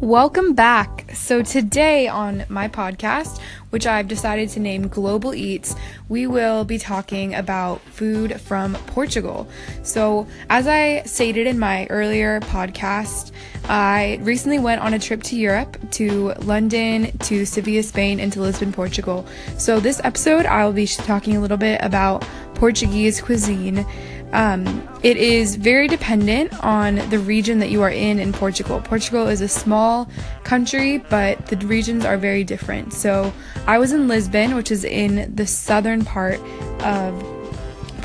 Welcome back. So, today on my podcast, which I've decided to name Global Eats, we will be talking about food from Portugal. So, as I stated in my earlier podcast, I recently went on a trip to Europe, to London, to Sevilla, Spain, and to Lisbon, Portugal. So, this episode, I will be talking a little bit about Portuguese cuisine um, it is very dependent on the region that you are in in Portugal. Portugal is a small country, but the regions are very different. So I was in Lisbon, which is in the southern part of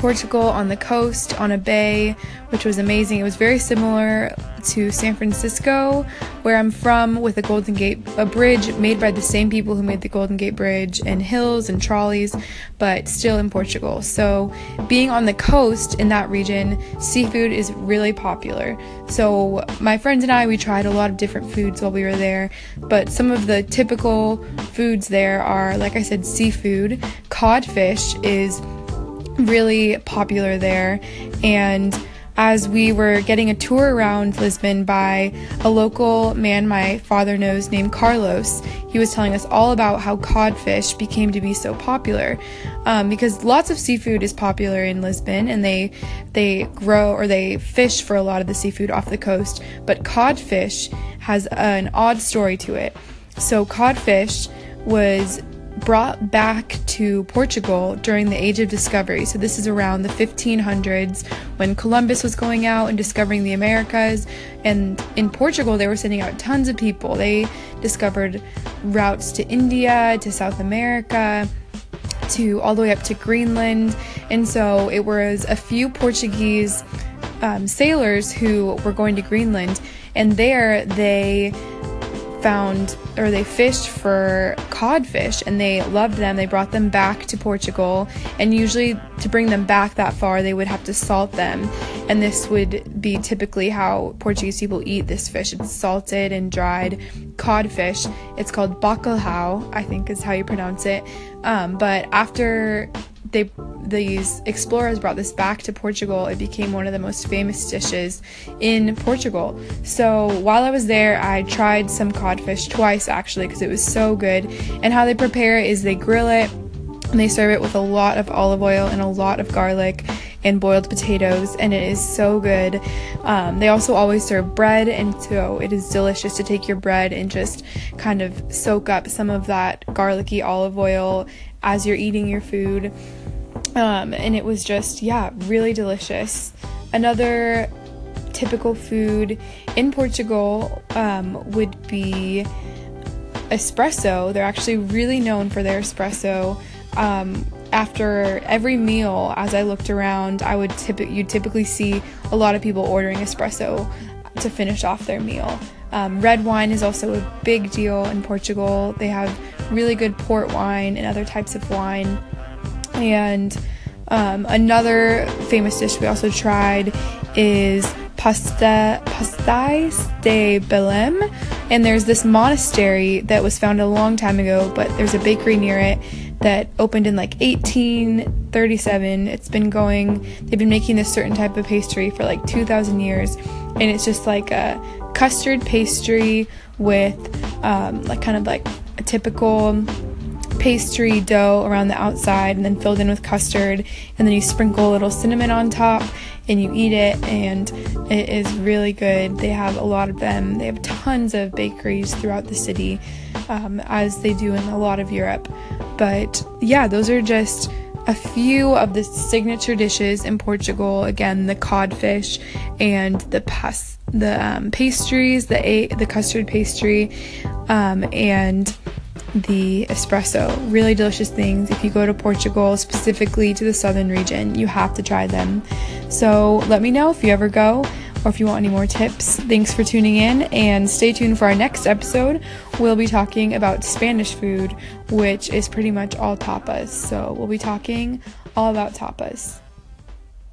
Portugal on the coast on a bay, which was amazing. It was very similar to San Francisco, where I'm from, with the Golden Gate, a bridge made by the same people who made the Golden Gate Bridge, and hills and trolleys, but still in Portugal. So, being on the coast in that region, seafood is really popular. So, my friends and I, we tried a lot of different foods while we were there, but some of the typical foods there are, like I said, seafood. Codfish is really popular there. And as we were getting a tour around Lisbon by a local man my father knows named Carlos, he was telling us all about how codfish became to be so popular. Um, because lots of seafood is popular in Lisbon, and they they grow or they fish for a lot of the seafood off the coast. But codfish has an odd story to it. So codfish was brought back to Portugal during the Age of Discovery. So, this is around the 1500s when Columbus was going out and discovering the Americas. And in Portugal, they were sending out tons of people. They discovered routes to India, to South America, to all the way up to Greenland. And so, it was a few Portuguese um, sailors who were going to Greenland, and there they found or they fished for codfish and they loved them. They brought them back to Portugal, and usually to bring them back that far, they would have to salt them. And this would be typically how Portuguese people eat this fish. It's salted and dried codfish. It's called bacalhau, I think is how you pronounce it. Um, but after they these explorers brought this back to Portugal. It became one of the most famous dishes in Portugal. So while I was there, I tried some codfish twice actually because it was so good. And how they prepare it is they grill it and they serve it with a lot of olive oil and a lot of garlic and boiled potatoes, and it is so good. Um, they also always serve bread, and so it is delicious to take your bread and just kind of soak up some of that garlicky olive oil as you're eating your food. Um, and it was just, yeah, really delicious. Another typical food in Portugal um, would be espresso. They're actually really known for their espresso. Um, after every meal, as I looked around, I would typ- you typically see a lot of people ordering espresso to finish off their meal. Um, red wine is also a big deal in Portugal. They have really good port wine and other types of wine. And um, another famous dish we also tried is pasta pastéis de Belém, and there's this monastery that was founded a long time ago, but there's a bakery near it that opened in like 1837. It's been going. They've been making this certain type of pastry for like 2,000 years, and it's just like a custard pastry with um, like kind of like a typical pastry dough around the outside and then filled in with custard and then you sprinkle a little cinnamon on top and you eat it and it is really good. They have a lot of them. They have tons of bakeries throughout the city um, as they do in a lot of europe. But yeah those are just a few of the signature dishes in Portugal. Again, the codfish and the pas- the um, pastries, the a- the custard pastry, um, and the espresso. Really delicious things. If you go to Portugal, specifically to the southern region, you have to try them. So let me know if you ever go or if you want any more tips. Thanks for tuning in and stay tuned for our next episode. We'll be talking about Spanish food, which is pretty much all tapas. So we'll be talking all about tapas.